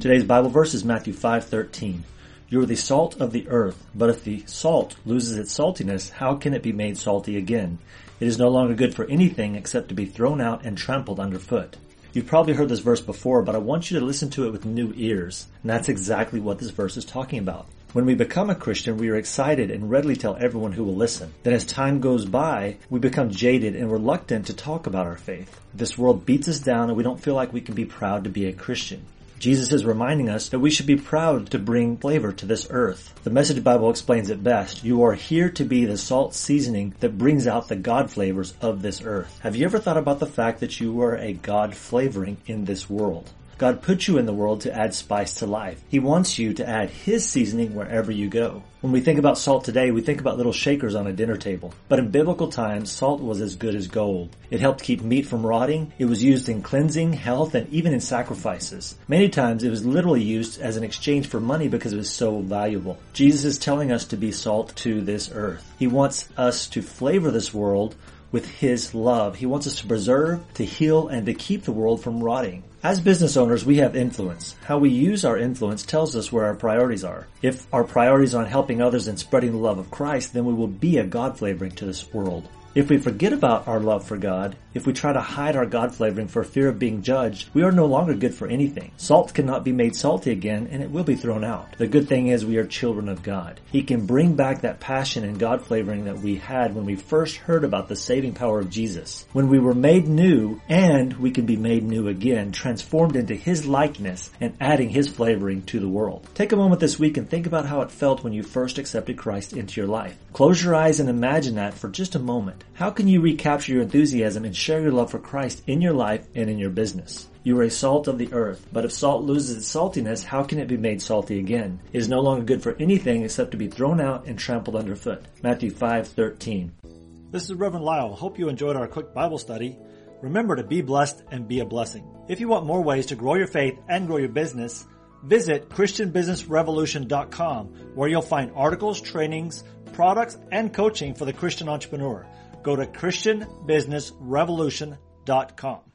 Today's Bible verse is Matthew 5:13. You are the salt of the earth, but if the salt loses its saltiness, how can it be made salty again? It is no longer good for anything except to be thrown out and trampled underfoot. You've probably heard this verse before, but I want you to listen to it with new ears. And that's exactly what this verse is talking about. When we become a Christian, we are excited and readily tell everyone who will listen. Then as time goes by, we become jaded and reluctant to talk about our faith. This world beats us down and we don't feel like we can be proud to be a Christian. Jesus is reminding us that we should be proud to bring flavor to this earth. The Message Bible explains it best. You are here to be the salt seasoning that brings out the God flavors of this earth. Have you ever thought about the fact that you are a God flavoring in this world? God put you in the world to add spice to life. He wants you to add His seasoning wherever you go. When we think about salt today, we think about little shakers on a dinner table. But in biblical times, salt was as good as gold. It helped keep meat from rotting. It was used in cleansing, health, and even in sacrifices. Many times it was literally used as an exchange for money because it was so valuable. Jesus is telling us to be salt to this earth. He wants us to flavor this world with His love. He wants us to preserve, to heal, and to keep the world from rotting. As business owners, we have influence. How we use our influence tells us where our priorities are. If our priorities are on helping others and spreading the love of Christ, then we will be a God flavoring to this world. If we forget about our love for God, if we try to hide our God flavoring for fear of being judged, we are no longer good for anything. Salt cannot be made salty again and it will be thrown out. The good thing is we are children of God. He can bring back that passion and God flavoring that we had when we first heard about the saving power of Jesus. When we were made new and we can be made new again, transformed into His likeness and adding His flavoring to the world. Take a moment this week and think about how it felt when you first accepted Christ into your life. Close your eyes and imagine that for just a moment. How can you recapture your enthusiasm and share your love for Christ in your life and in your business? You are a salt of the earth, but if salt loses its saltiness, how can it be made salty again? It is no longer good for anything except to be thrown out and trampled underfoot. Matthew 5:13. This is Reverend Lyle. Hope you enjoyed our quick Bible study. Remember to be blessed and be a blessing. If you want more ways to grow your faith and grow your business, visit christianbusinessrevolution.com where you'll find articles, trainings, products, and coaching for the Christian entrepreneur. Go to christianbusinessrevolution.com.